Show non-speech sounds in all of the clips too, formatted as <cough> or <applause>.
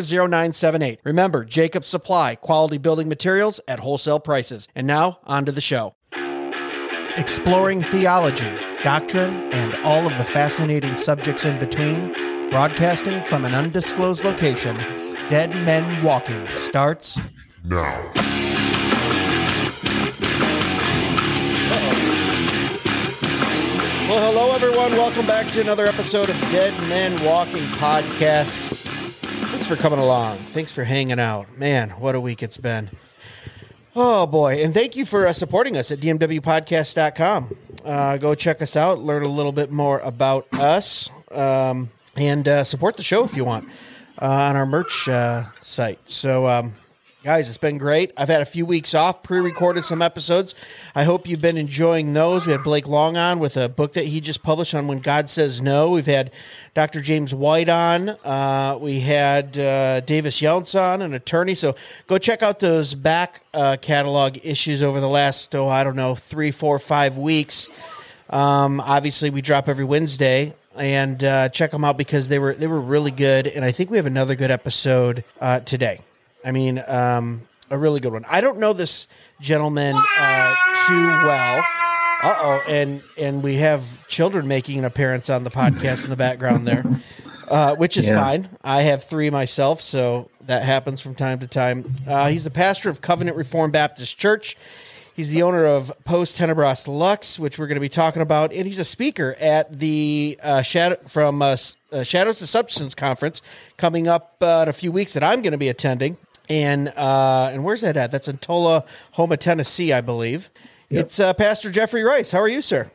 0978. Remember, Jacob Supply, quality building materials at wholesale prices. And now, on to the show. Exploring theology, doctrine, and all of the fascinating subjects in between, broadcasting from an undisclosed location, Dead Men Walking starts now. Well, hello, everyone. Welcome back to another episode of Dead Men Walking Podcast. Thanks for coming along. Thanks for hanging out. Man, what a week it's been. Oh, boy. And thank you for uh, supporting us at dmwpodcast.com. Uh, go check us out, learn a little bit more about us, um, and uh, support the show if you want uh, on our merch uh, site. So, um, Guys, it's been great. I've had a few weeks off, pre recorded some episodes. I hope you've been enjoying those. We had Blake Long on with a book that he just published on When God Says No. We've had Dr. James White on. Uh, we had uh, Davis Younts on, an attorney. So go check out those back uh, catalog issues over the last, oh, I don't know, three, four, five weeks. Um, obviously, we drop every Wednesday and uh, check them out because they were they were really good. And I think we have another good episode uh, today. I mean, um, a really good one. I don't know this gentleman uh, too well. Uh oh, and and we have children making an appearance on the podcast in the background there, uh, which is Yeah. fine. I have three myself, so that happens from time to time. Uh, he's the pastor of Covenant Reformed Baptist Church. He's the owner of Post Tenebras Lux, which we're going to be talking about, and he's a speaker at the uh, shadow from uh, uh, Shadows to Substance conference coming up uh, in a few weeks that I'm going to be attending. And uh, and where's that at? That's in Tullahoma, Tennessee, I believe. It's uh, Pastor Jeffrey Rice. How are you, sir?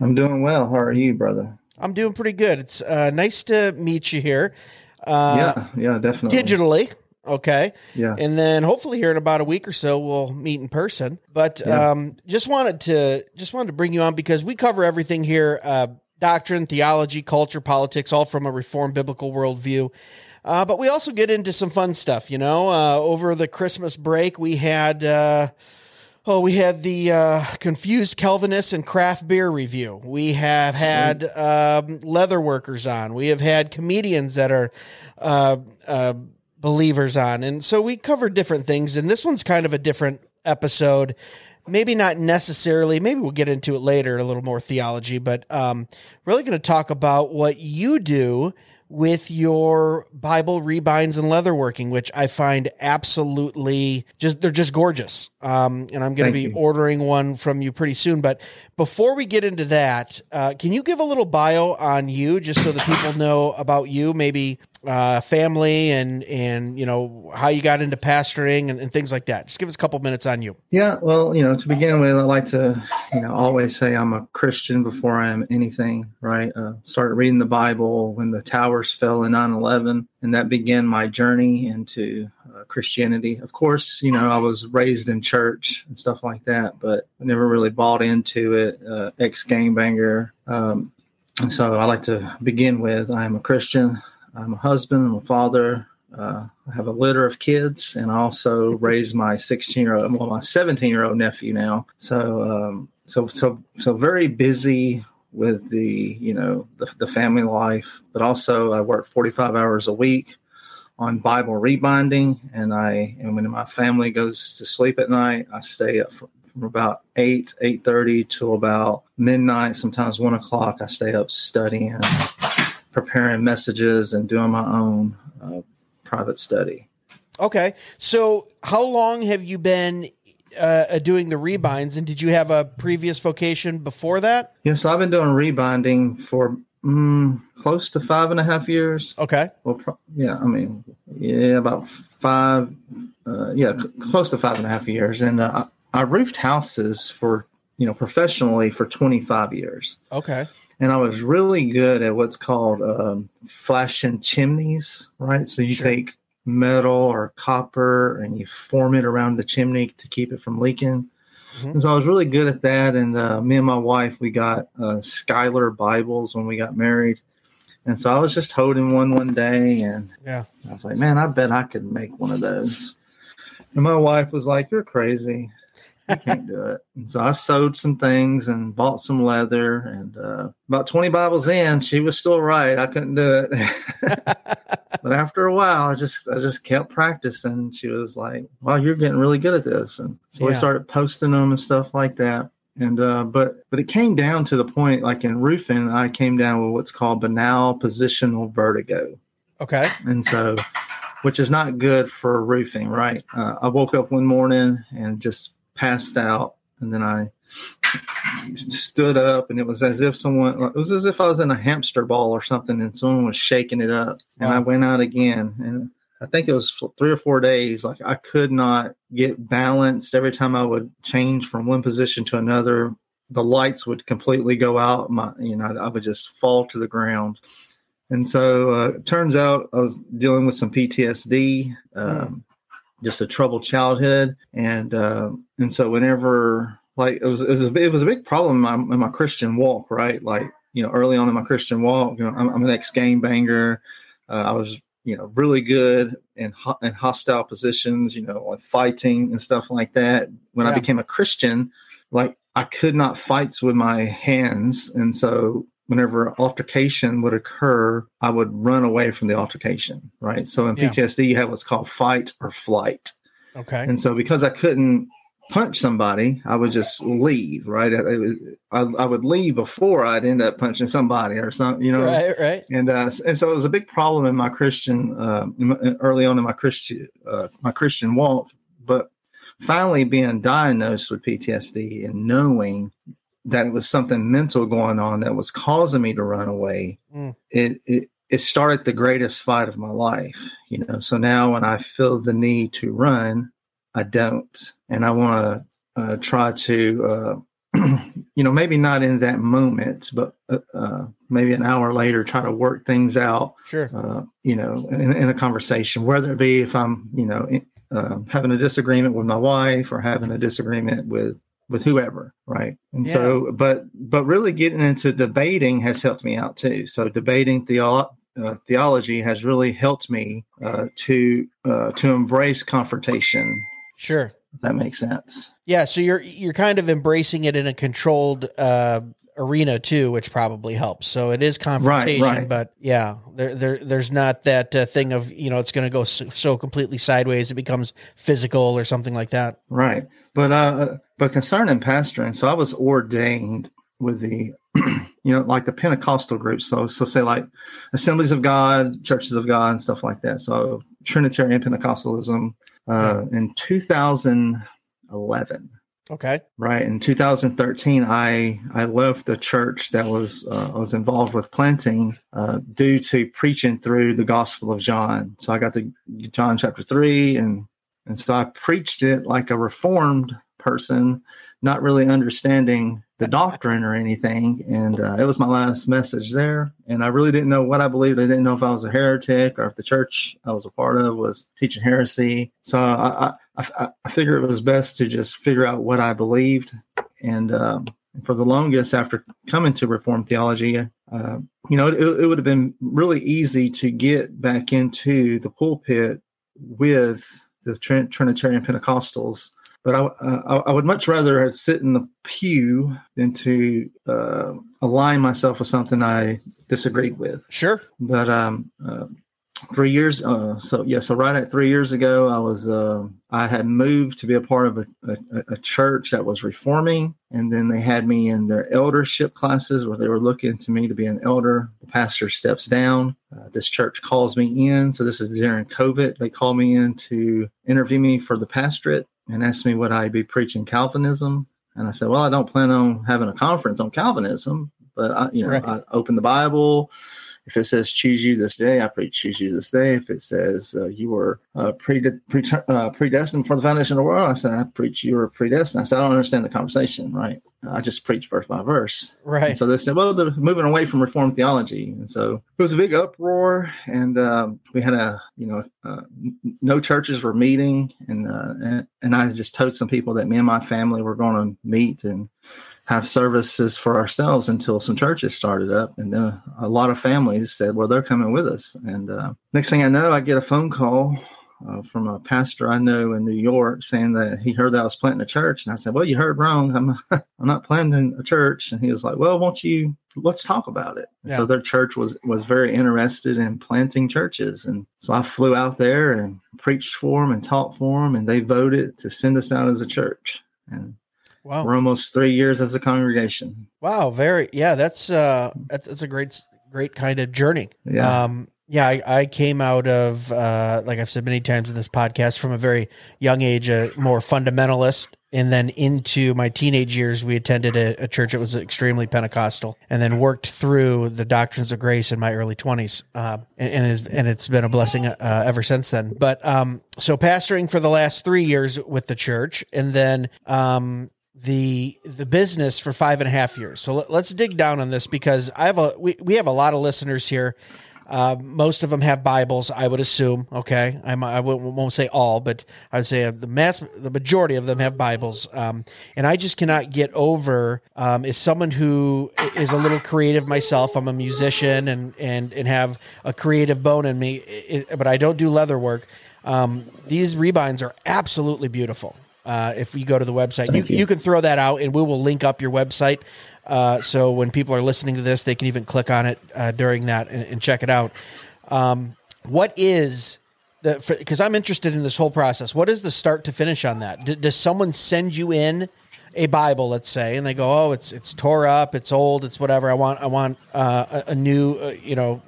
I'm doing well. How are you, brother? I'm doing pretty good. It's uh, nice to meet you here uh, yeah, yeah, definitely. digitally. Okay. Yeah. And then hopefully here in about a week or so we'll meet in person. But Yeah. um, just wanted to just wanted to bring you on because we cover everything here: uh, doctrine, theology, culture, politics, all from a reformed biblical worldview. Uh, but we also get into some fun stuff. You know, uh, over the Christmas break we had. Uh, Oh, we had the uh, confused Calvinist and craft beer review. We have had um, leather workers on. We have had comedians that are uh, uh, believers on, and so we covered different things. And this one's kind of a different episode. Maybe not necessarily. Maybe we'll get into it later, a little more theology, but um, really going to talk about what you do with your Bible rebinds and leatherworking, which I find absolutely just they're just gorgeous. Um, and I'm going to be you. ordering one from you pretty soon. But before we get into that, uh, can you give a little bio on you, just so that people know about you, maybe uh, family and and you know how you got into pastoring and, and things like that. Just give us a couple minutes on you. Yeah. Well, you know, to begin with, I like to, you know, always say I'm a Christian before I am anything, right? Uh, started reading the Bible when the fell in 9 11, and that began my journey into uh, Christianity. Of course, you know, I was raised in church and stuff like that, but never really bought into it. Uh, Ex gangbanger. Um, and so I like to begin with I am a Christian. I'm a husband. I'm a father. Uh, I have a litter of kids, and I also raise my 16 year old, well, my 17 year old nephew now. So, um, so, so, so very busy with the, you know, the, the family life, but also I work 45 hours a week on Bible rebinding, and I, and when my family goes to sleep at night, I stay up from, from about eight, eight thirty till about midnight, sometimes one o'clock. I stay up studying, preparing messages, and doing my own uh, private study. Okay, so how long have you been uh, doing the rebinds, and did you have a previous vocation before that? Yeah, so I've been doing rebinding for mm, close to five and a half years. Okay, Well, pro- yeah, I mean, yeah, about five, uh, yeah, c- close to five and a half years. And uh, I, I roofed houses for, you know, professionally for 25 years. okay, And I was really good at what's called um, flashing chimneys, right? So you Sure. take metal or copper and you form it around the chimney to keep it from leaking. Mhm. And so I was really good at that. And uh, me and my wife, we got uh, Schuyler Bibles when we got married. And so I was just holding one one day and yeah, I was like, man, I bet I could make one of those. And my wife was like, you're crazy. You can't do it. And so I sewed some things and bought some leather. And uh, about 20 Bibles in, she was still right. I couldn't do it. <laughs> but after a while, I just I just kept practicing. She was like, "Wow, you're getting really good at this." And so we Yeah. started posting them and stuff like that. And uh, but but it came down to the point, like in roofing, I came down with what's called benign positional vertigo okay, and so which is not good for roofing right uh, i woke up one morning and just passed out and then i stood up and it was as if someone it was as if i was in a hamster ball or something and someone was shaking it up and i went out again and i think it was three or four days like i could not get balanced. Every time i would change from one position to another the lights would completely go out my you know i would just fall to the ground. And so uh, it turns out I was dealing with some PTSD, um, just a troubled childhood, and uh, and so whenever like it was it was a, it was a big problem in my, in my Christian walk, right? Like you know, early on in my Christian walk, you know, I'm, I'm an ex game banger. Uh, I was you know really good in ho- in hostile positions, you know, like fighting and stuff like that. When I became a Christian, like I could not fight with my hands, and so whenever altercation would occur, I would run away from the altercation, right? So in Yeah. PTSD, you have what's called fight or flight. okay, And so because I couldn't punch somebody, I would just leave, right? I, I, I would leave before I'd end up punching somebody or something, you know? right, right, And uh, and so it was a big problem in my Christian uh, early on in my Christian uh, my Christian walk, but finally being diagnosed with PTSD and knowing that it was something mental going on that was causing me to run away, Mm. it, it it started the greatest fight of my life. You know, so now when I feel the need to run, I don't, and I want to uh, try to. Uh, <clears throat> you know, maybe not in that moment, but uh, uh, maybe an hour later, try to work things out. Sure. Uh, you know, in, in, a conversation, whether it be if I'm, you know, in, uh, having a disagreement with my wife or having a disagreement with with whoever, right? And yeah. so, but but really getting into debating has helped me out too. So debating theo- uh, theology has really helped me uh, to uh, to embrace confrontation. Sure, that makes sense. Yeah, so you're you're kind of embracing it in a controlled uh, arena too, which probably helps. So it is confrontation, right, right. but yeah, there, there there's not that uh, thing of you know it's going to go so, so, completely sideways it becomes physical or something like that. Right, but uh, but concerning pastoring, so I was ordained with the <clears throat> you know like the Pentecostal groups. So so say like Assemblies of God, Churches of God, and stuff like that. So Trinitarian Pentecostalism uh, in 2011. Okay. Right in 2013, I I left the church that was uh, I was involved with planting uh, due to preaching through the Gospel of John. So I got the John chapter three, and and so I preached it like a reformed person, not really understanding the doctrine or anything. And uh, it was my last message there. And I really didn't know what I believed. I didn't know if I was a heretic or if the church I was a part of was teaching heresy. So I, I, I, I figured it was best to just figure out what I believed. And um, for the longest, after coming to Reformed theology, uh, you know, it, it would have been really easy to get back into the pulpit with the Trinitarian Pentecostals but I, uh, I would much rather sit in the pew than to uh, align myself with something I disagreed with. Sure. But um, uh, three years, uh, so yeah, so right at three years ago, I was uh, I had moved to be a part of a, a, a, church that was reforming, and then they had me in their eldership classes where they were looking to me to be an elder. The pastor steps down. Uh, this church calls me in, so this is during COVID. They call me in to interview me for the pastorate and asked me would I be preaching Calvinism, and I said, well, I don't plan on having a conference on Calvinism, but I, you know, right. I open the Bible. If it says choose you this day, I preach choose you this day. If it says uh, you were uh, pre- pre- uh, predestined for the foundation of the world, I said I preach you were predestined. I said I don't understand the conversation, right? I just preach verse by verse. Right. And so they said, well, they're moving away from Reformed theology. And so it was a big uproar. And um, we had a, you know, uh, no churches were meeting. And, uh, and, and I just told some people that me and my family were going to meet and have services for ourselves until some churches started up. And then a lot of families said, well, they're coming with us. And uh, next thing I know, I get a phone call uh, from a pastor I know in New York saying that he heard that I was planting a church. And I said, Well, you heard wrong. I'm, <laughs> I'm not planting a church. And he was like, Well, won't you let's talk about it. Yeah. So their church was was very interested in planting churches. And so I flew out there and preached for them and taught for them. And they voted to send us out as a church. And wow. we're almost three years as a congregation. Wow. Very, yeah, that's, uh, that's, that's a great, great kind of journey. Yeah. Um, yeah, I, I, came out of, uh, like I've said many times in this podcast, from a very young age, a more fundamentalist. And then into my teenage years, we attended a, a church that was extremely Pentecostal, and then worked through the doctrines of grace in my early twenties, uh, and and, and, it's been a blessing uh, ever since then. But um, so pastoring for the last three years with the church, and then um, the the business for five and a half years. So let, us dig down on this because I have a we, we have a lot of listeners here uh, most of them have Bibles, I would assume. Okay, I'm, I won't say all, but I would say the mass, the majority of them have Bibles. Um, and I just cannot get over um, as someone who is a little creative myself. I'm a musician and and and have a creative bone in me, it, but I don't do leather work. Um, these rebinds are absolutely beautiful. Uh, if you go to the website, you, you, you. can throw that out, and we will link up your website uh, so when people are listening to this, they can even click on it uh, during that and, and, check it out. Um, what is the? Because I'm interested in this whole process. What is the start to finish on that? D- does someone send you in a Bible, let's say, and they go, "Oh, it's it's tore up, it's old, it's whatever. I want I want uh, a, a, new uh, you know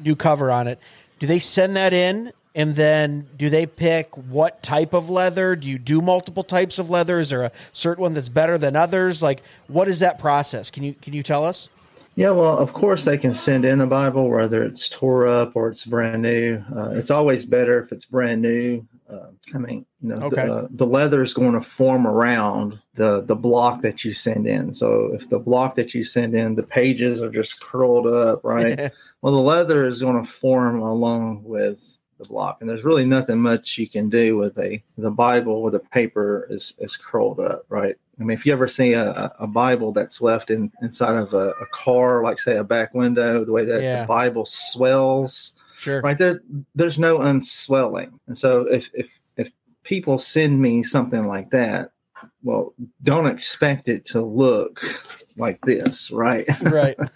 new cover on it." Do they send that in and then do they pick what type of leather? Do you do multiple types of leather? Is there a certain one that's better than others? Like what is that process? Can you can you tell us? Yeah, well, of course they can send in a Bible, whether it's tore up or it's brand new. Uh, it's always better if it's brand new. Uh, I mean, you know, Okay. the, the leather is going to form around the the block that you send in. So if the block that you send in, the pages are just curled up, right? <laughs> well, the leather is going to form along with the block, and there's really nothing much you can do with a the Bible where the paper is is curled up, right? I mean, if you ever see a, a Bible that's left in inside of a, a car, like say a back window, the way that Yeah. the Bible swells, sure. right there, there's no unswelling. And so if if if people send me something like that, well, don't expect it to look like this, right? Right. <laughs>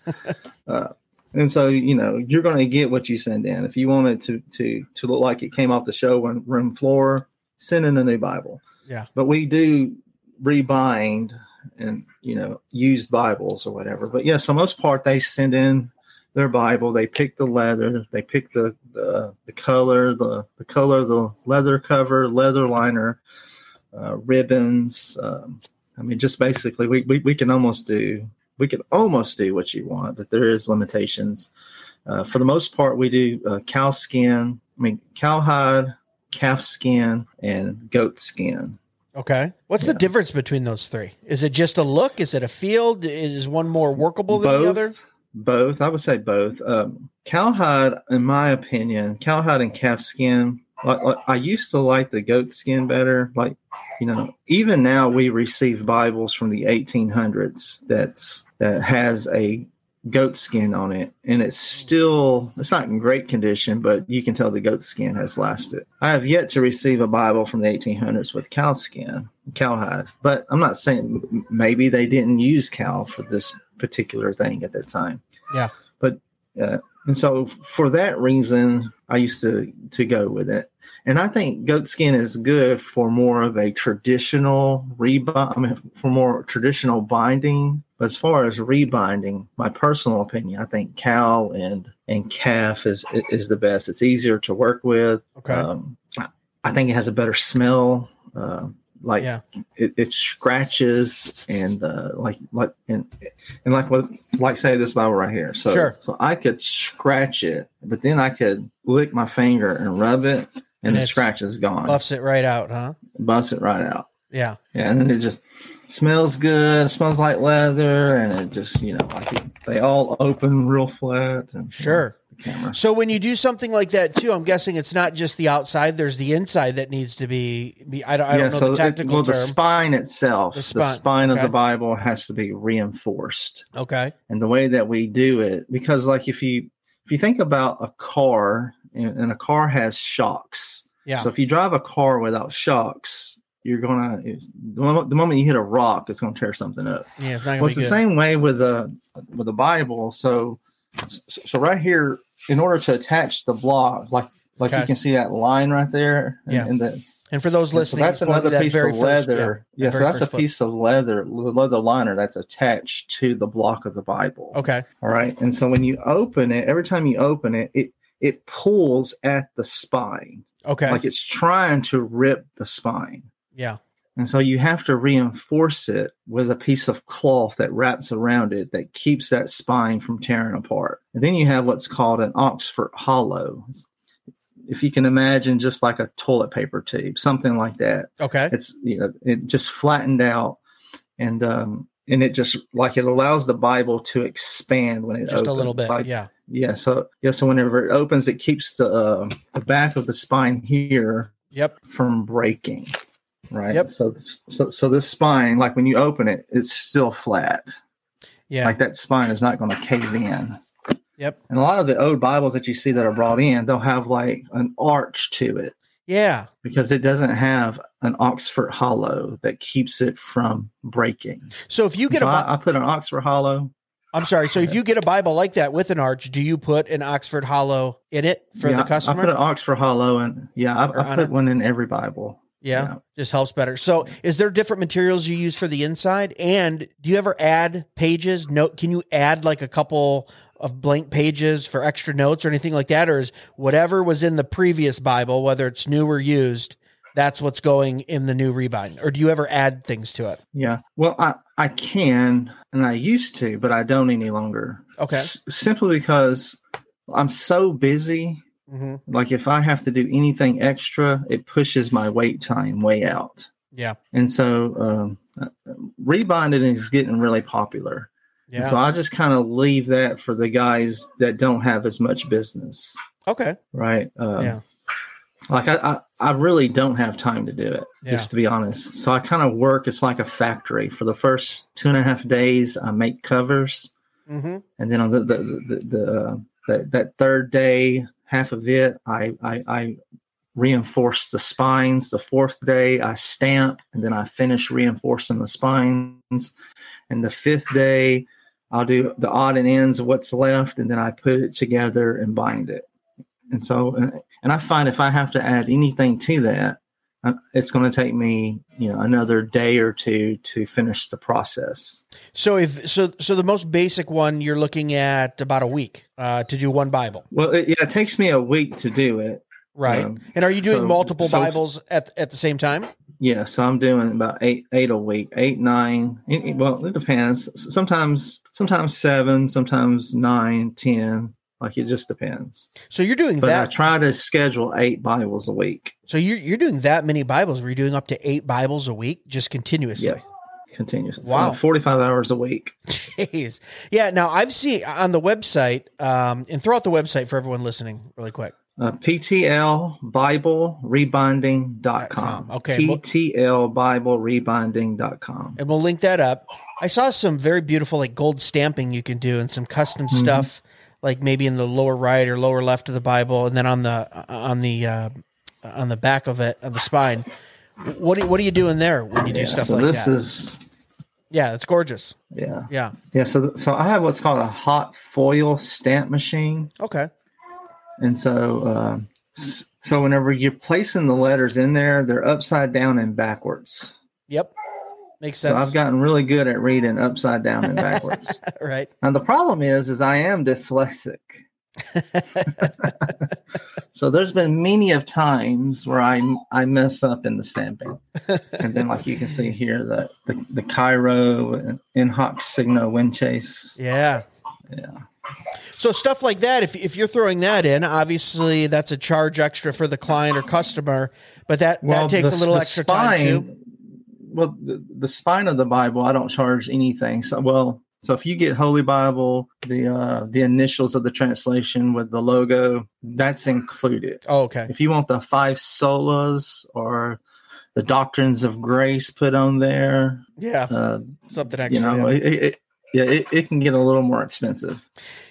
Uh, and so you know you're going to get what you send in. If you want it to to to look like it came off the showroom room floor, send in a new Bible. Yeah. But we do rebind and you know used Bibles or whatever. But yeah, so most part they send in their Bible. They pick the leather. They pick the the, the color, the the color, of the leather cover, leather liner, uh, ribbons. Um, I mean, just basically, we, we we can almost do we can almost do what you want, but there is limitations. Uh, for the most part, we do uh, cow skin. I mean, cowhide, calf skin, and goat skin. Okay. What's the difference between those three? Is it just a look? Is it a feel? Is one more workable than the other? Both. I would say both. Um, cowhide, in my opinion, cowhide and calf skin. Like, like, I used to like the goat skin better. Like, you know, even now we receive Bibles from the 1800s that's that has a goat skin on it, and it's still it's not in great condition, but you can tell the goat skin has lasted. I have yet to receive a Bible from the 1800s with cow skin, cowhide, but I'm not saying maybe they didn't use cow for this particular thing at that time. Yeah. But uh, and so for that reason, I used to to go with it. And I think goat skin is good for more of a traditional rebind, I mean, for more traditional binding. But as far as rebinding, my personal opinion, I think cow and and calf is is the best. It's easier to work with. Okay. Um, I think it has a better smell. Uh, like Yeah. it, it scratches and uh, like like and and like what like say this Bible right here. So Sure. so I could scratch it, but then I could lick my finger and rub it, and, And the scratch is gone. Buffs it right out, huh? Buffs it right out. Yeah. Yeah, and then it just smells good. It smells like leather, and it just you know like it, they all open real flat. And Sure. The camera. So when you do something like that too, I'm guessing it's not just the outside. There's the inside that needs to be. be I don't, I don't know the it- technical well, the spine itself, The the spine, spine, okay. of the Bible has to be reinforced. okay. and the way that we do it because like if you if you think about a car and, a car has shocks Yeah. so if you drive a car without shocks you're gonna the moment, the moment you hit a rock it's gonna tear something up yeah. It's not gonna well it's be the good. same way with the with the bible so so, so right here in order to attach the block like like Okay. you can see that line right there in- Yeah. in the And for those so listening, that's it's probably another that piece of first- leather. yeah, yeah, so that's a foot. piece of leather, the leather liner that's attached to the block of the Bible. Okay. All right. And so when you open it, every time you open it, it it pulls at the spine. Okay. Like it's trying to rip the spine. yeah. And so you have to reinforce it with a piece of cloth that wraps around it that keeps that spine from tearing apart. And then you have what's called an Oxford hollow. If you can imagine just like a toilet paper tube, something like that Okay. it's you know it just flattened out and um and it just like it allows the bible to expand when it Just a little bit. like, yeah. yeah so yeah so whenever it opens it keeps the uh, the back of the spine here Yep. from breaking right Yep. so so so this spine like when you open it it's still flat Yeah. like that spine is not going to cave in Yep. and a lot of the old bibles that you see that are brought in they'll have like an arch to it yeah. because it doesn't have an Oxford hollow that keeps it from breaking. So if you get so a, I, I put an Oxford hollow. I'm sorry. So if you get a Bible like that with an arch, do you put an Oxford Hollow in it for Yeah, the customer? I put an Oxford hollow, and yeah, I, I put it? one in every Bible. yeah, yeah. just helps better. So is there different materials you use for the inside? And do you ever add pages? Note, can you add like a couple of blank pages for extra notes or anything like that, or is whatever was in the previous Bible, whether it's new or used, that's what's going in the new rebind? Or do you ever add things to it? Yeah. Well, I I can, and I used to, but I don't any longer. Okay. S- simply because I'm so busy. hmm Like if I have to do anything extra, it pushes my wait time way out. Yeah. And so um, uh, rebinding is getting really popular. And Yeah. so I just kind of leave that for the guys that don't have as much business, okay. right? Um, Yeah. Like I, I, I really don't have time to do it, Yeah. just to be honest. So I kind of work. It's like a factory. For the first two and a half days, I make covers, hmm and then on the the the, the uh, that that third day, half of it, I, I I reinforce the spines. The fourth day, I stamp, and then I finish reinforcing the spines. And the fifth day, I'll do the odd and ends of what's left, and then I put it together and bind it. And so, and- I find if I have to add anything to that, uh, it's going to take me, you know, another day or two to finish the process. So if so, so the most basic one you're looking at about a week uh, to do one Bible, Well, it, yeah, it takes me a week to do it. right? Um, and are you doing so- multiple so- Bibles at at the same time? Yeah, so I'm doing about eight, eight a week, eight, nine. well, it depends. Sometimes, sometimes seven, sometimes nine, ten. Like it just depends. So you're doing But I that. try to schedule eight Bibles a week. so you're you're doing that many Bibles. Where you're doing up to eight Bibles a week, just continuously. Yeah, continuously. Wow. forty-five hours a week. <laughs> Jeez. Yeah. Now I've seen on the website, um, and throw out the website for everyone listening, really quick. Uh, PTL Bible Okay, well- PTL Bible and we'll link that up. I saw some very beautiful like gold stamping you can do and some custom Mm-hmm. stuff, like maybe in the lower right or lower left of the Bible, and then on the on the uh, on the back of it of the spine. What are, what are you doing there when you do Yeah, stuff so like this that? is yeah, it's gorgeous. yeah. Yeah. Yeah, so so I have what's called a hot foil stamp machine. Okay. And so, uh, so whenever you're placing the letters in there, they're upside down and backwards. Yep. Makes So sense. I've gotten really good at reading upside down and backwards. <laughs> right. now the problem is, is I am dyslexic. <laughs> so there's been many of times where I I mess up in the stamping, and then like you can see here the the, the Chi Rho in hoc signo vinces. Yeah. Yeah. So stuff like that, if if you're throwing that in, obviously that's a charge extra for the client or customer, but that that takes the- a little extra time too. spine- Well, the, the spine of the Bible, I don't charge anything. So, well, so if you get Holy Bible, the uh, the initials of the translation with the logo, that's included. Oh, okay. If you want the five solas or the doctrines of grace put on there, Yeah. uh, Something extra. you know, yeah. it, it, yeah, it, it can get a little more expensive.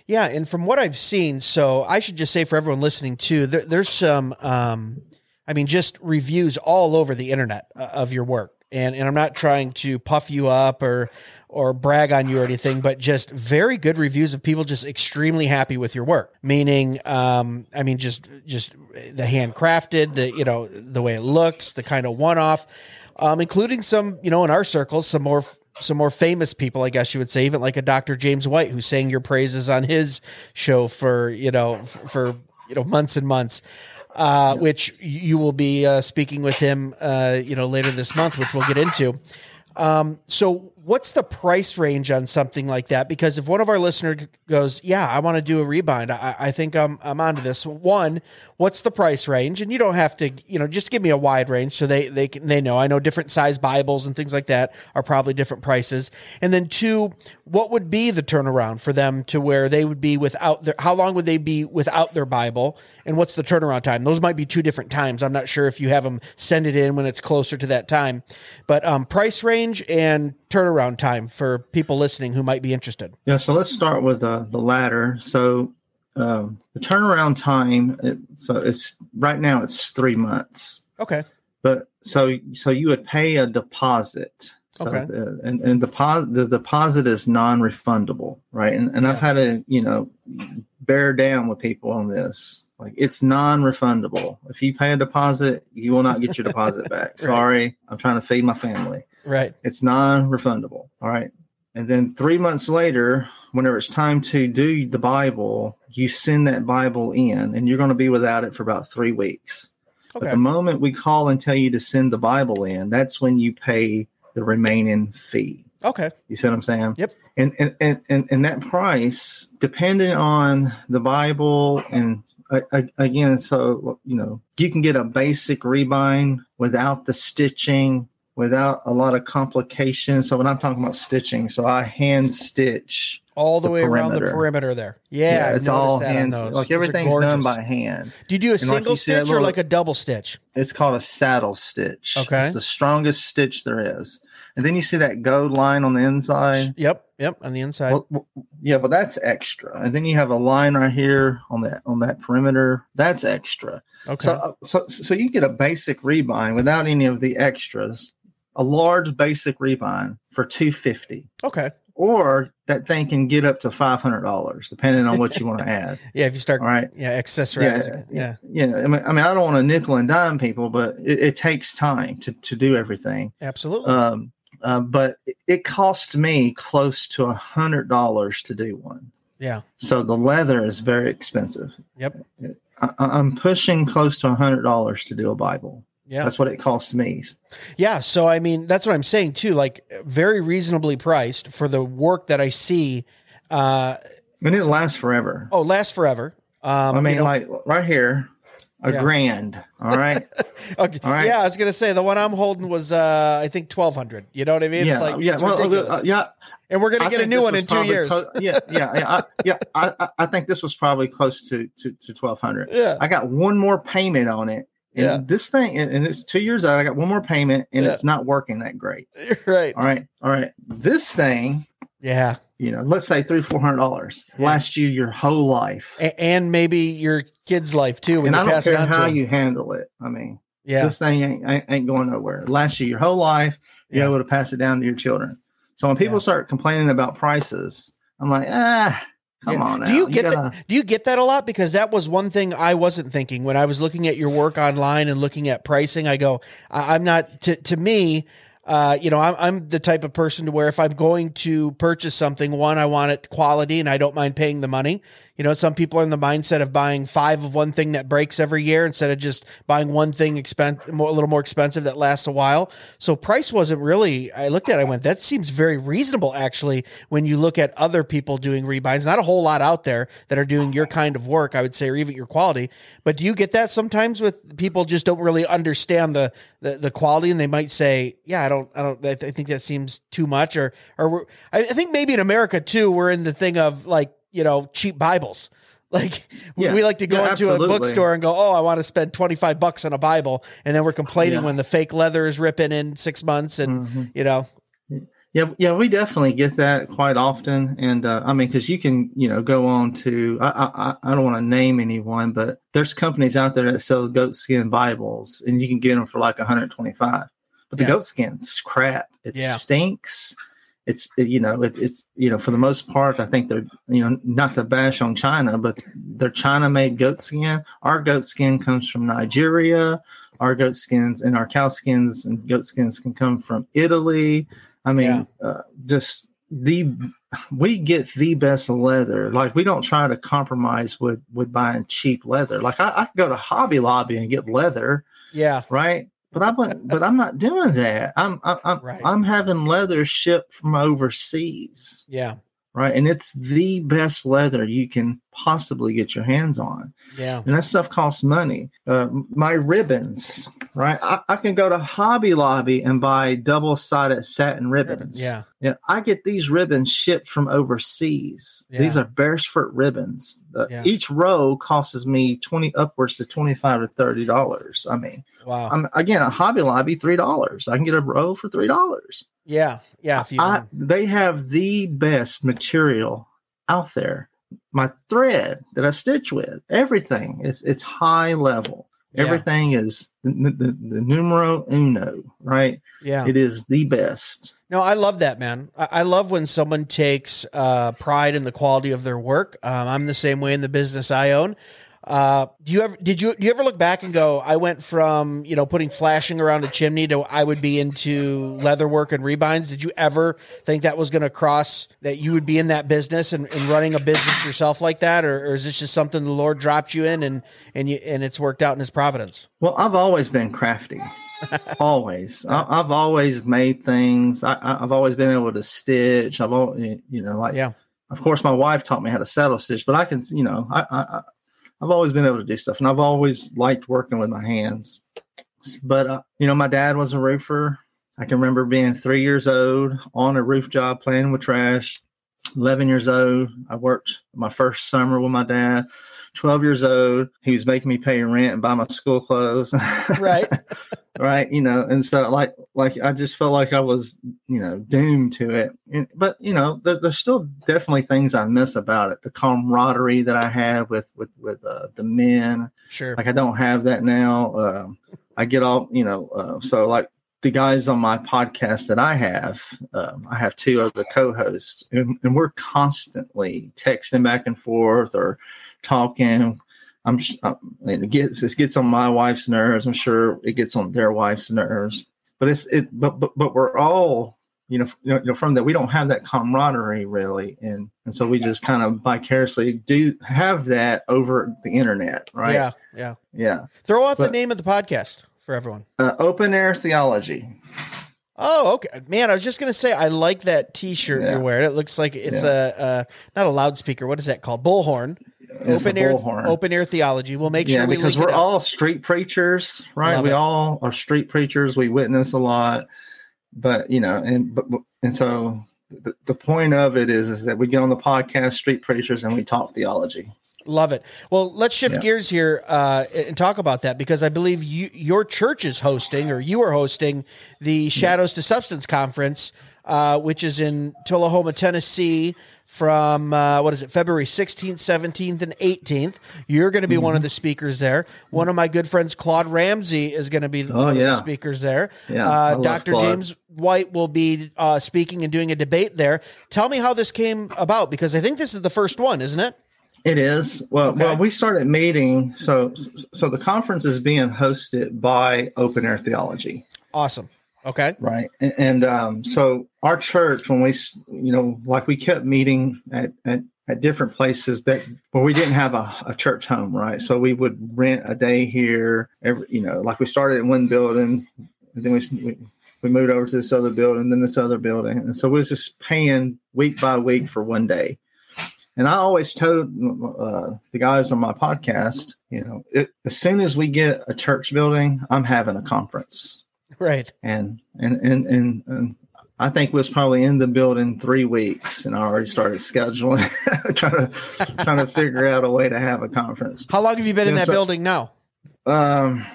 Yeah, and from what I've seen, so I should just say for everyone listening too, there, there's some, um, I mean, just reviews all over the internet uh, of your work, and and I'm not trying to puff you up or or brag on you or anything, but just very good reviews of people just extremely happy with your work. Meaning, um, I mean, just just the handcrafted, the you know the way it looks, the kind of one off, um, including some you know in our circles some more some more famous people, I guess you would say, even like a Dr. James White who sang your praises on his show for you know for you know months and months. Uh, Which you will be uh, speaking with him, uh, you know, later this month, which we'll get into. Um, so what's the price range on something like that? Because if one of our listeners goes, yeah, I want to do a rebind, I, I think I'm, I'm onto this. One, what's the price range? And you don't have to, you know, just give me a wide range so they, they can, they know, I know different size Bibles and things like that are probably different prices. And then two, what would be the turnaround for them to where they would be without their, how long would they be without their Bible? And what's the turnaround time? Those might be two different times. I'm not sure if you have them send it in when it's closer to that time, but um, price range and turnaround time for people listening who might be interested. Yeah, so let's start with uh, the latter. So um, the turnaround time, it, so it's right now it's three months. Okay. But so so you would pay a deposit. So Okay. the, and and deposit the deposit is non-refundable, right? And and I've had to you know bear down with people on this. Like it's non-refundable. If you pay a deposit, you will not get your deposit back. <laughs> Sorry, I'm trying to feed my family. Right. It's non-refundable. All right. And then three months later, whenever it's time to do the Bible, you send that Bible in, and you're going to be without it for about three weeks. But Okay. the moment we call and tell you to send the Bible in, that's when you pay the remaining fee. Okay. You see what I'm saying? Yep. And and and and, and that price, depending on the Bible, and uh, uh, again, so you know, you can get a basic rebind without the stitching, without a lot of complications. So when I'm talking about stitching, so I hand stitch all the, The way around the perimeter. perimeter there. Yeah, I've it's all noticed that on hands. Like everything's done by hand. Do you do a like single that stitch or like a double stitch? It's called a saddle stitch. Okay. It's the strongest stitch there is. And then you see that gold line on the inside. Yep, yep, on the inside. Well, well, yeah, but that's extra. And then you have a line right here on that on that perimeter. That's extra. okay. So, uh, so so you get a basic rebind without any of the extras. A large basic rebind for two fifty, okay. or that thing can get up to five hundred dollars, depending on what you want to <laughs> add. Yeah, if you start All right. yeah, accessorizing it. Yeah. yeah. I mean, I mean, I don't want to nickel and dime people, but it, it takes time to to do everything. Absolutely. Um, uh, but it, it cost me close to a hundred dollars to do one. yeah. So the leather is very expensive. Yep. I, I'm pushing close to a hundred dollars to do a Bible. Yeah. That's what it costs me. Yeah, so I mean, that's what I'm saying too. Like, very reasonably priced for the work that I see. Uh, And it lasts forever. oh, lasts forever. Um, I mean, you know- like right here, a Yeah. grand. All right. <laughs> okay, all right. yeah, I was gonna say the one I'm holding was, uh, I think twelve hundred. You know what I mean? yeah. it's like yeah. it's Well, ridiculous. uh, yeah. and we're gonna get a new one in two years. clo- yeah. Yeah. Yeah. I, yeah. I, I, think this was probably close to to, to twelve hundred. yeah, I got one more payment on it. And Yeah. this thing, and and it's two years out. I got one more payment, and Yeah. it's not working that great. <laughs> you're right. All right, all right. This thing, Yeah, you know, let's say three, four hundred dollars Yeah. last you your whole life, A- and maybe your kid's life too when and I you don't pass it care on to how you handle it. I mean, Yeah, this thing ain't, ain't, ain't going nowhere. Last you your whole life, you're Yeah. able to pass it down to your children. So when people Yeah. start complaining about prices, I'm like, ah, come Yeah. on. Now. Do you get gotta- that? Do you get that a lot? Because that was one thing I wasn't thinking when I was looking at your work online and looking at pricing. I go, I, I'm not to to me. Uh, you know, I'm, I'm the type of person to where if I'm going to purchase something, one, I want it quality and I don't mind paying the money. You know, some people are in the mindset of buying five of one thing that breaks every year instead of just buying one thing expen- a little more expensive that lasts a while. So price wasn't really, I looked at it, I went, that seems very reasonable actually when you look at other people doing rebinds. Not a whole lot out there that are doing your kind of work, I would say, or even your quality. But do you get that sometimes with people just don't really understand the, the, the quality and they might say, yeah, I don't, I don't, I, th- I think that seems too much. Or, or I, I think maybe in America too, we're in the thing of like, you know, cheap Bibles. <laughs> Like we- Yeah. we like to go Yeah, into a bookstore and go, "Oh, I want to spend 25 bucks on a Bible." And then we're complaining Yeah. when the fake leather is ripping in 6 months and, Mhm. you know, Yeah, yeah, we definitely get that quite often, and uh, I mean, because you can, you know, go on to I I, I don't want to name anyone, but there's companies out there that sell goat skin Bibles, and you can get them for like 125. But the goat skin's crap. It stinks. It's you know it, it's you know for the most part I think they're you know not to bash on China but they're China made goat skin. Our goat skin comes from Nigeria. Our goat skins and our cow skins and goat skins can come from Italy. I mean, uh, just the we get the best leather. Like we don't try to compromise with with buying cheap leather. Like I, I could go to Hobby Lobby and get leather, yeah, right? But I'm but I'm not doing that. I'm I'm I'm, Right. I'm having leather shipped from overseas, yeah, right? And it's the best leather you can possibly get your hands on yeah, and that stuff costs money. Uh, my ribbons, right? I, I can go to Hobby Lobby and buy double sided satin ribbons. yeah, Yeah, I get these ribbons shipped from overseas. Yeah. These are Berisford ribbons. Uh, Yeah. Each row costs me twenty upwards to twenty five to thirty dollars. I mean, wow, I'm again a Hobby Lobby three dollars. I can get a row for three dollars. Yeah, yeah. If you, I they have the best material out there. My thread that I stitch with, everything it's it's high level. yeah, Everything is the, the, the numero uno, right? yeah. It is the best. No, I love that, man. I, I love when someone takes uh, pride in the quality of their work. Um, I'm the same way in the business I own. Uh, do you ever did you do you ever look back and go, I went from you know putting flashing around a chimney to I would be into leather work and rebinds. Did you ever think that was going to cross that you would be in that business and, and running a business yourself like that, or, or is this just something the Lord dropped you in and and you and it's worked out in His providence? Well, I've always been crafty. <laughs> always. I, have always made things. I, have always been able to stitch. I've always, you know, like, yeah. Of course, my wife taught me how to saddle stitch, but I can, you know, I, I, I've always been able to do stuff, and I've always liked working with my hands. But uh, you know, my dad was a roofer. I can remember being three years old on a roof job playing with trash. 11 years old, I worked my first summer with my dad. 12 years old, he was making me pay rent and buy my school clothes. <laughs> Right. right. You know, and so like, like I just felt like I was, you know, doomed to it. And, but, you know, there, there's still definitely things I miss about it. The camaraderie that I had with, with, with uh, the men. Sure. Like I don't have that now. Uh, I get all, you know, uh, so like the guys on my podcast that I have, um, I have two other co-hosts, and, and, we're constantly texting back and forth or talking. I'm, I'm uh, it gets it gets on my wife's nerves. I'm sure it gets on their wife's nerves. But it's it, but but but we're all you know, you know from that we don't have that camaraderie really, and and so we just kind of vicariously do have that over the internet, right? Yeah, yeah, yeah. Throw out but, the name of the podcast for everyone? Uh, open air theology. Oh, okay, man. I was just gonna say I like that T-shirt yeah. you're wearing. It looks like it's yeah. a, a, not a loudspeaker. What is that called? Bullhorn. It's open air, open air theology. We'll make sure yeah, we because we're all street preachers, right? Love we it. all are street preachers. We witness a lot, but you know, and but and so the, the point of it is is that we get on the podcast, street preachers, and we talk theology. Love it. Well, let's shift yeah. gears here uh, and talk about that because I believe you, your church is hosting or you are hosting the Shadows yeah. to Substance conference, uh, which is in Tullahoma, Tennessee from uh, what is it, February 16th, 17th, and 18th. You're going to be mm-hmm. one of mm-hmm. the speakers there. One of my good friends, Claude Ramsey, is going to be oh, one yeah. of the speakers there. Yeah, uh, Dr. Claude. James White will be uh, speaking and doing a debate there. Tell me how this came about because I think this is the first one, isn't it? It is. Well, okay. well, we started meeting. So, so the conference is being hosted by Open Air Theology. Awesome. Okay. Right. And, and um, so our church, when we, you know, like we kept meeting at, at, at different places that where we didn't have a, a, church home, right? So we would rent a day here. Every, you know, like we started in one building, then we, we we moved over to this other building, then this other building, and so we was just paying week by week for one day. And I always told uh, the guys on my podcast, you know, it, as soon as we get a church building, I'm having a conference. Right. And and and and, and I think was probably in the building three weeks, and I already started scheduling, <laughs> trying to trying to figure out a way to have a conference. How long have you been in that so, building now? Um,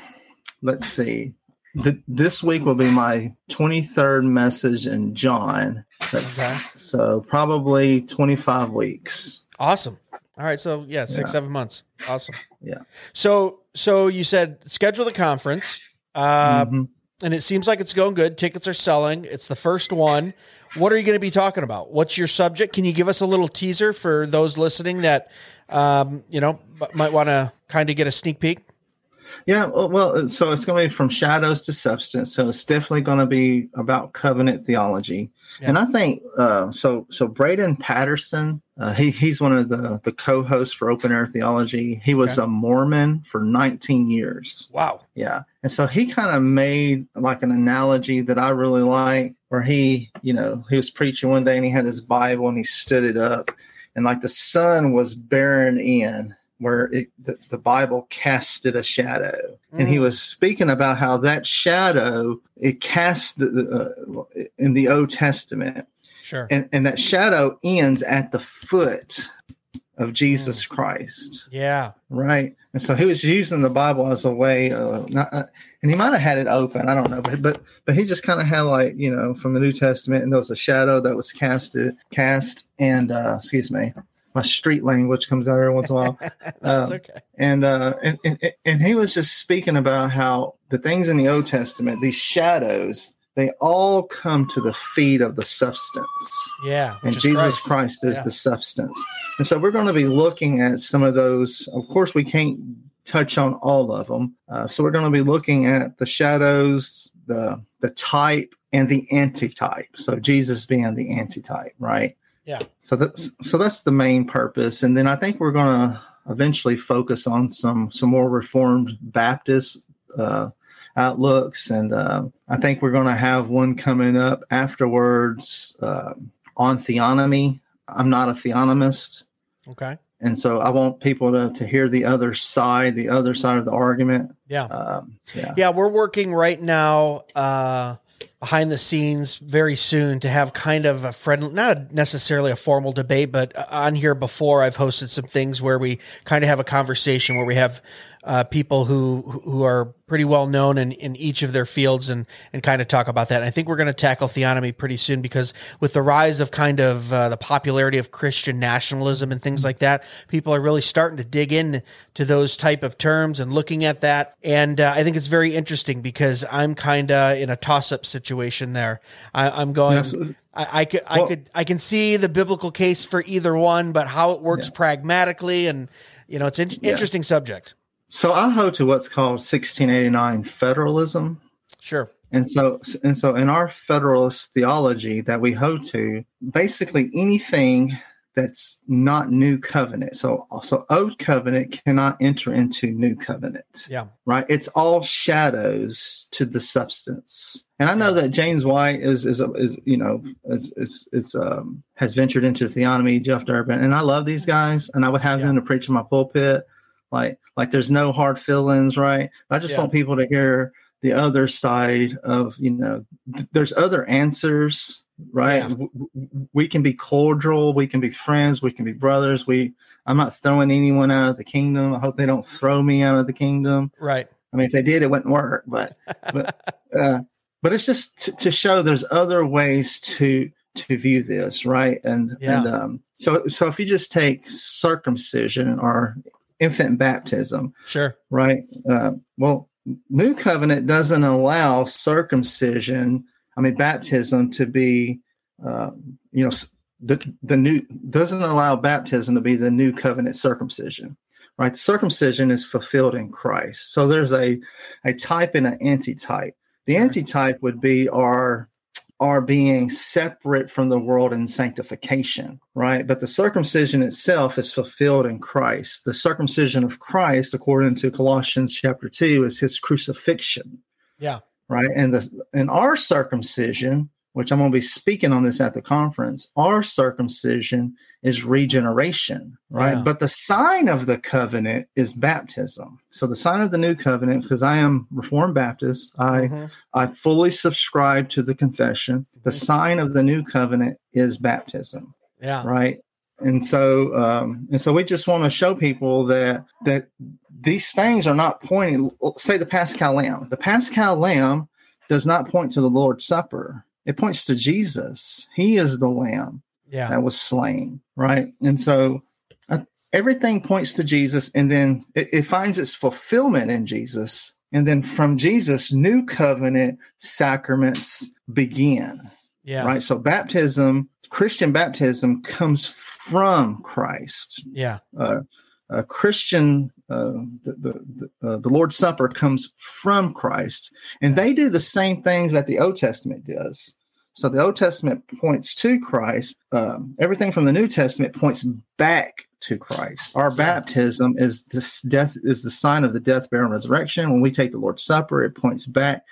let's see. The, this week will be my 23rd message in John. That's okay. so probably 25 weeks. Awesome. All right. So yeah, six, yeah. seven months. Awesome. Yeah. So, so you said schedule the conference. Uh, mm-hmm. And it seems like it's going good. Tickets are selling. It's the first one. What are you going to be talking about? What's your subject? Can you give us a little teaser for those listening that, um, you know, might want to kind of get a sneak peek? Yeah, well, so it's going to be from shadows to substance. So it's definitely going to be about covenant theology. Yeah. And I think uh, so. So Braden Patterson, uh, he he's one of the the co-hosts for Open Air Theology. He was okay. a Mormon for 19 years. Wow. Yeah, and so he kind of made like an analogy that I really like, where he, you know, he was preaching one day and he had his Bible and he stood it up, and like the sun was bearing in where it, the, the, Bible casted a shadow, mm. and he mm. was speaking about how that shadow it cast the, uh, in the Old Testament, sure, and, and that shadow ends at the foot of Jesus mm. Christ. Yeah, right. And so he was using the Bible as a way, of not, uh, and he might have had it open. I don't know, but but but he just kind of had like you know from the New Testament, and there was a shadow that was casted, cast, and uh, excuse me, my street language comes out every once in a while. <laughs> That's um, okay. And, uh, and, and and he was just speaking about how the things in the Old Testament, these shadows, they all come to the feet of the substance. Yeah. And Jesus Christ, Christ is yeah. the substance. And so we're going to be looking at some of those. Of course, we can't touch on all of them. Uh, so we're going to be looking at the shadows, the the type, and the antitype. So Jesus being the antitype, right? Yeah. So that's so that's the main purpose, and then I think we're going to eventually focus on some some more Reformed Baptist uh, outlooks. And uh, I think we're going to have one coming up afterwards uh, on theonomy. I'm not a theonomist. Okay. And so I want people to, to hear the other side, the other side of the argument. Yeah. Um, yeah. Yeah. We're working right now uh, behind the scenes very soon to have kind of a friendly, not necessarily a formal debate, but uh, on here before I've hosted some things where we kind of have a conversation where we have uh, people who who are pretty well known in, in each of their fields and and kind of talk about that. And I think we're going to tackle theonomy pretty soon because with the rise of kind of uh, the popularity of Christian nationalism and things like that, people are really starting to dig in to those type of terms and looking at that. And uh, I think it's very interesting because I'm kind of in a toss up situation there. I, am going. Absolutely. I, I could, well, I could, I can see the biblical case for either one, but how it works yeah. pragmatically and you know, it's an yeah. interesting subject. So I hold to what's called 1689 federalism. Sure. And so and so in our federalist theology that we hold to, basically anything that's not new covenant. So also old covenant cannot enter into new covenant. Yeah. Right. It's all shadows to the substance. And I know that James White is is is you know is is, is um has ventured into theonomy, Jeff Durbin, and I love these guys, and I would have yeah. them to preach in my pulpit like like there's no hard feelings right i just yeah. want people to hear the other side of you know th- there's other answers right yeah. w- we can be cordial we can be friends we can be brothers we i'm not throwing anyone out of the kingdom i hope they don't throw me out of the kingdom right i mean if they did it wouldn't work but but <laughs> uh, but it's just t- to show there's other ways to to view this right and yeah. and um so so if you just take circumcision or infant baptism. Sure. Right. Uh, well, New Covenant doesn't allow circumcision, I mean, baptism to be, uh, you know, the, the new doesn't allow baptism to be the new covenant circumcision right circumcision is fulfilled in christ so there's a a type and an antitype the antitype would be our are being separate from the world in sanctification, right? But the circumcision itself is fulfilled in Christ. The circumcision of Christ, according to Colossians chapter 2, is his crucifixion. Yeah. Right. And the and our circumcision which I'm going to be speaking on this at the conference, our circumcision is regeneration, right? Yeah. But the sign of the covenant is baptism. So the sign of the new covenant, because I am Reformed Baptist, I mm-hmm. I fully subscribe to the confession. The mm-hmm. sign of the new covenant is baptism. Yeah. Right. And so um, and so we just want to show people that that these things are not pointing. Say the Paschal Lamb. The Paschal Lamb does not point to the Lord's Supper it points to Jesus. He is the lamb yeah. that was slain, right? And so uh, everything points to Jesus, and then it, it finds its fulfillment in Jesus. And then from Jesus, new covenant sacraments begin. Yeah. Right. So baptism, Christian baptism comes from Christ. Yeah. Uh, a Christian, uh, the the, uh, the Lord's Supper comes from Christ, and they do the same things that the Old Testament does. So the Old Testament points to Christ. Um, everything from the New Testament points back to Christ. Our baptism is this death is the sign of the death, burial, and resurrection. When we take the Lord's Supper, it points back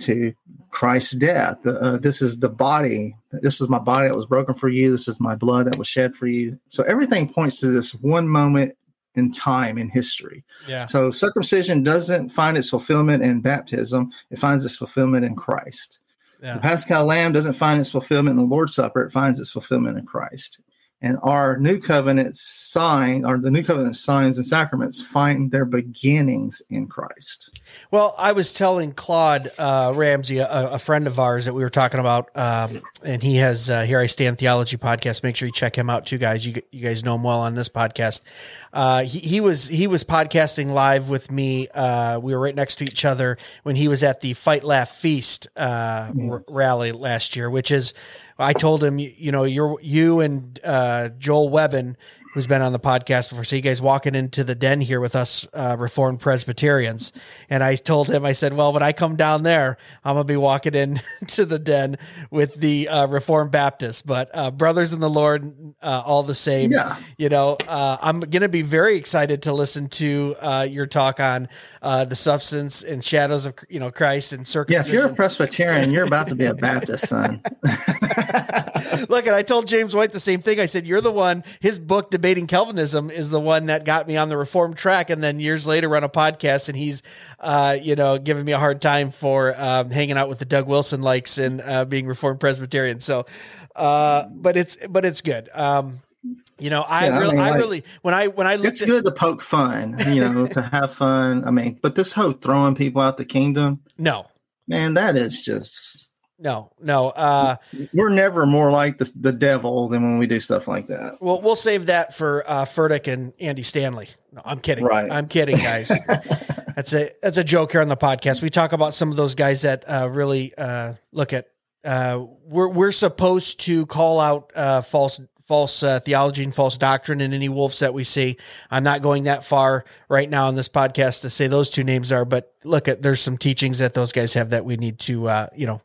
to Christ's death. Uh, this is the body. This is my body that was broken for you. This is my blood that was shed for you. So everything points to this one moment in time in history. Yeah. So circumcision doesn't find its fulfillment in baptism; it finds its fulfillment in Christ. Yeah. The Paschal Lamb doesn't find its fulfillment in the Lord's Supper; it finds its fulfillment in Christ and our new covenant sign or the new covenant signs and sacraments find their beginnings in christ. Well i was telling claude uh, ramsey a, a, friend of ours that we were talking about um, and he has uh, here i stand theology podcast. Make sure you check him out too guys. You, you guys know him well on this podcast. Uh, he, he, was he was podcasting live with me uh, we were right next to each other when he was at the fight laugh feast mm-hmm. r- rally last year which is I told him, you, you know, you're you and uh, Joel Webbon who's been on the podcast before. So you guys walking into the den here with us, uh, Reformed Presbyterians, and I told him, I said, well, when I come down there, I'm gonna be walking in <laughs> to the den with the uh, Reformed Baptists, but uh, brothers in the Lord, uh, all the same. Yeah. You know, uh, I'm gonna be very excited to listen to uh, your talk on uh, the substance and shadows of you know Christ and Yeah, if you're a Presbyterian, you're about to be a <laughs> Baptist, son. <laughs> Look, and I told James White the same thing. I said, "You're the one. His book, Debating Calvinism, is the one that got me on the Reformed track." And then years later, run a podcast, and he's, uh, you know, giving me a hard time for um, hanging out with the Doug Wilson likes and uh, being Reformed Presbyterian. So, uh, but it's but it's good. Um, you know, I Yeah, I really, mean, I really, when I when I looked It's at good to poke fun, you know, to have fun. I mean, but this whole throwing people out the kingdom, no, man, that is just no, no. Uh, we're never more like the, the devil than when we do stuff like that. Well, we'll save that for uh, Furtick and Andy Stanley. No, I'm kidding. Right. I'm kidding, guys. <laughs> that's a that's a joke here on the podcast. We talk about some of those guys that uh, really uh, look at. Uh, we're we're supposed to call out uh, false false uh, theology and false doctrine in any wolves that we see. I'm not going that far right now on this podcast to say those two names are, but look at there's some teachings that those guys have that we need to uh, you know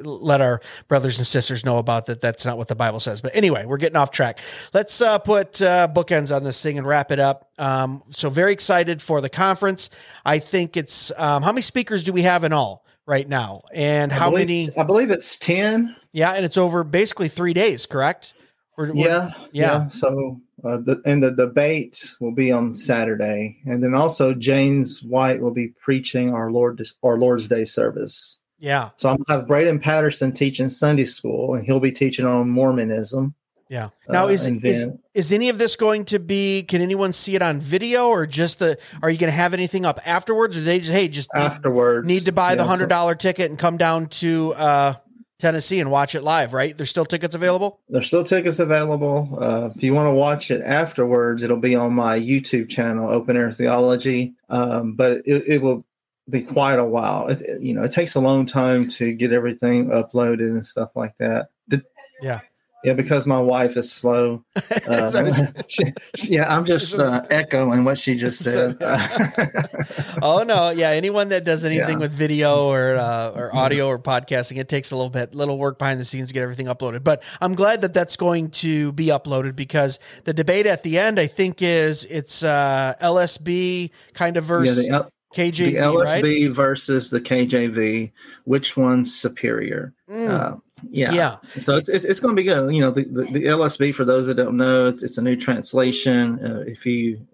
let our brothers and sisters know about that. That's not what the Bible says. But anyway, we're getting off track. Let's uh, put uh, bookends on this thing and wrap it up. Um, so very excited for the conference. I think it's um, how many speakers do we have in all right now, and how I many? I believe it's 10. Yeah, and it's over basically three days, correct? We're, we're- Yeah. yeah. Yeah. So, uh, the, and the debate will be on Saturday. And then also James White will be preaching our Lord, our Lord's Day service. Yeah, So I'm gonna have Braden Patterson teaching Sunday school, and he'll be teaching on Mormonism. yeah. Now Uh, is and is then- is any of this going to be? Can anyone see it on video or just the? Are you going to have anything up afterwards, or they just hey just need- Afterwards, need to buy the Yeah, hundred so- ticket and come down to uh, Tennessee and watch it live, right? There's still tickets available. There's still tickets available. Uh, if you want to watch it afterwards, it'll be on my YouTube channel, Open Air Theology. Um, but it, it will be quite a while. It, you know, it takes a long time to get everything uploaded and stuff like that. The- Yeah. Yeah, because my wife is slow. <laughs> Uh, <laughs> she- she- yeah, I'm just uh, echoing what she just said. <laughs> oh no, yeah. Anyone that does anything Yeah. with video or uh, or audio or podcasting, it takes a little bit, little work behind the scenes to get everything uploaded. But I'm glad that that's going to be uploaded because the debate at the end, I think, is it's uh, LSB kind of yeah, versus the, L- KJV, the right? LSB versus the KJV. Which one's superior? Mm, Uh, yeah. yeah, So it's it's, it's going to be good. You know, the, the, the LSB for those that don't know, it's it's a new translation. Uh, if you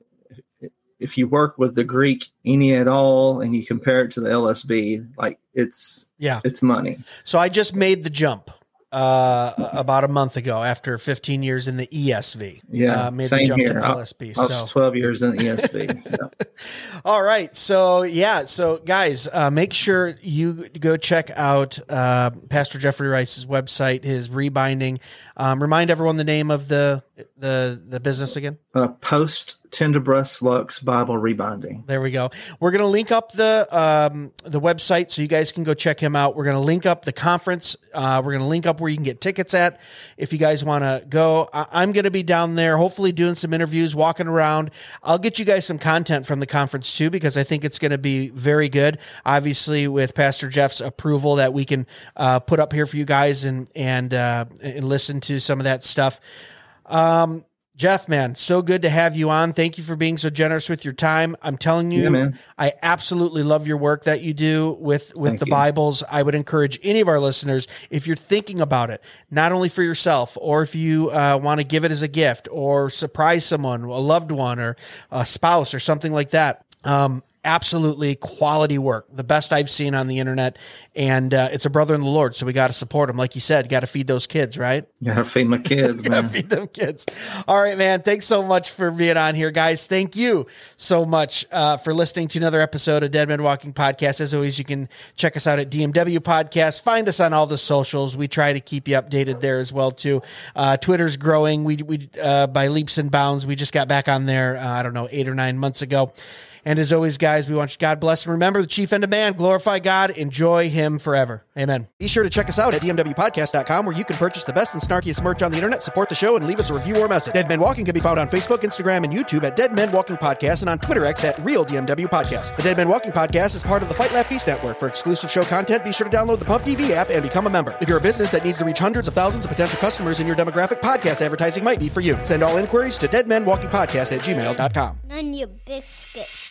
if you work with the Greek any at all and you compare it to the LSB, like it's yeah. it's money. So I just made the jump uh, about a month ago after 15 years in the ESV. Yeah, uh, made the same jump to here. I- LSB. I was So 12 years in the ESV. <laughs> Yeah. All right. So, yeah. So, guys, uh, make sure you go check out uh, Pastor Jeffrey Rice's website, his rebinding. Um, remind everyone the name of the the the business again. Uh, Post Tenebras Lux Bible Rebinding. There we go. We're going to link up the um, the website so you guys can go check him out. We're going to link up the conference. Uh, we're going to link up where you can get tickets at if you guys want to go. I- I'm going to be down there, hopefully doing some interviews, walking around. I'll get you guys some content from the conference too because I think it's going to be very good. Obviously, with Pastor Jeff's approval, that we can uh, put up here for you guys and and uh, and listen to some of that stuff. Um, Jeff, man, so good to have you on. Thank you for being so generous with your time. I'm telling you, Yeah. I absolutely love your work that you do with with Thank the you. Bibles. I would encourage any of our listeners, if you're thinking about it, not only for yourself, or if you uh, want to give it as a gift, or surprise someone, a loved one, or a spouse, or something like that. Um, absolutely quality work, the best I've seen on the internet, and uh, it's a brother in the Lord, so we got to support him. Like you said, got to feed those kids, right? You gotta feed my kids, <laughs> man. feed them kids. All right, man. Thanks so much for being on here, guys. Thank you so much uh, for listening to another episode of Dead Men Walking Podcast. As always, you can check us out at DMW Podcast. Find us on all the socials. We try to keep you updated there as well too. Uh, Twitter's growing. We we uh, by leaps and bounds. We just got back on there. Uh, I don't know eight or nine months ago. And as always, guys, we want you God bless and remember the chief end of man, glorify God, enjoy him forever. Amen. Be sure to check us out at dmwpodcast.com where you can purchase the best and snarkiest merch on the internet, support the show, and leave us a review or message. Dead Men Walking can be found on Facebook, Instagram, and YouTube at Dead Men Walking Podcast and on Twitter X at Real DMW Podcast. The Dead Men Walking Podcast is part of the Fight Laugh Feast Network. For exclusive show content, be sure to download the Pub TV app and become a member. If you're a business that needs to reach hundreds of thousands of potential customers in your demographic, podcast advertising might be for you. Send all inquiries to deadmenwalkingpodcast at gmail.com. None your biscuit.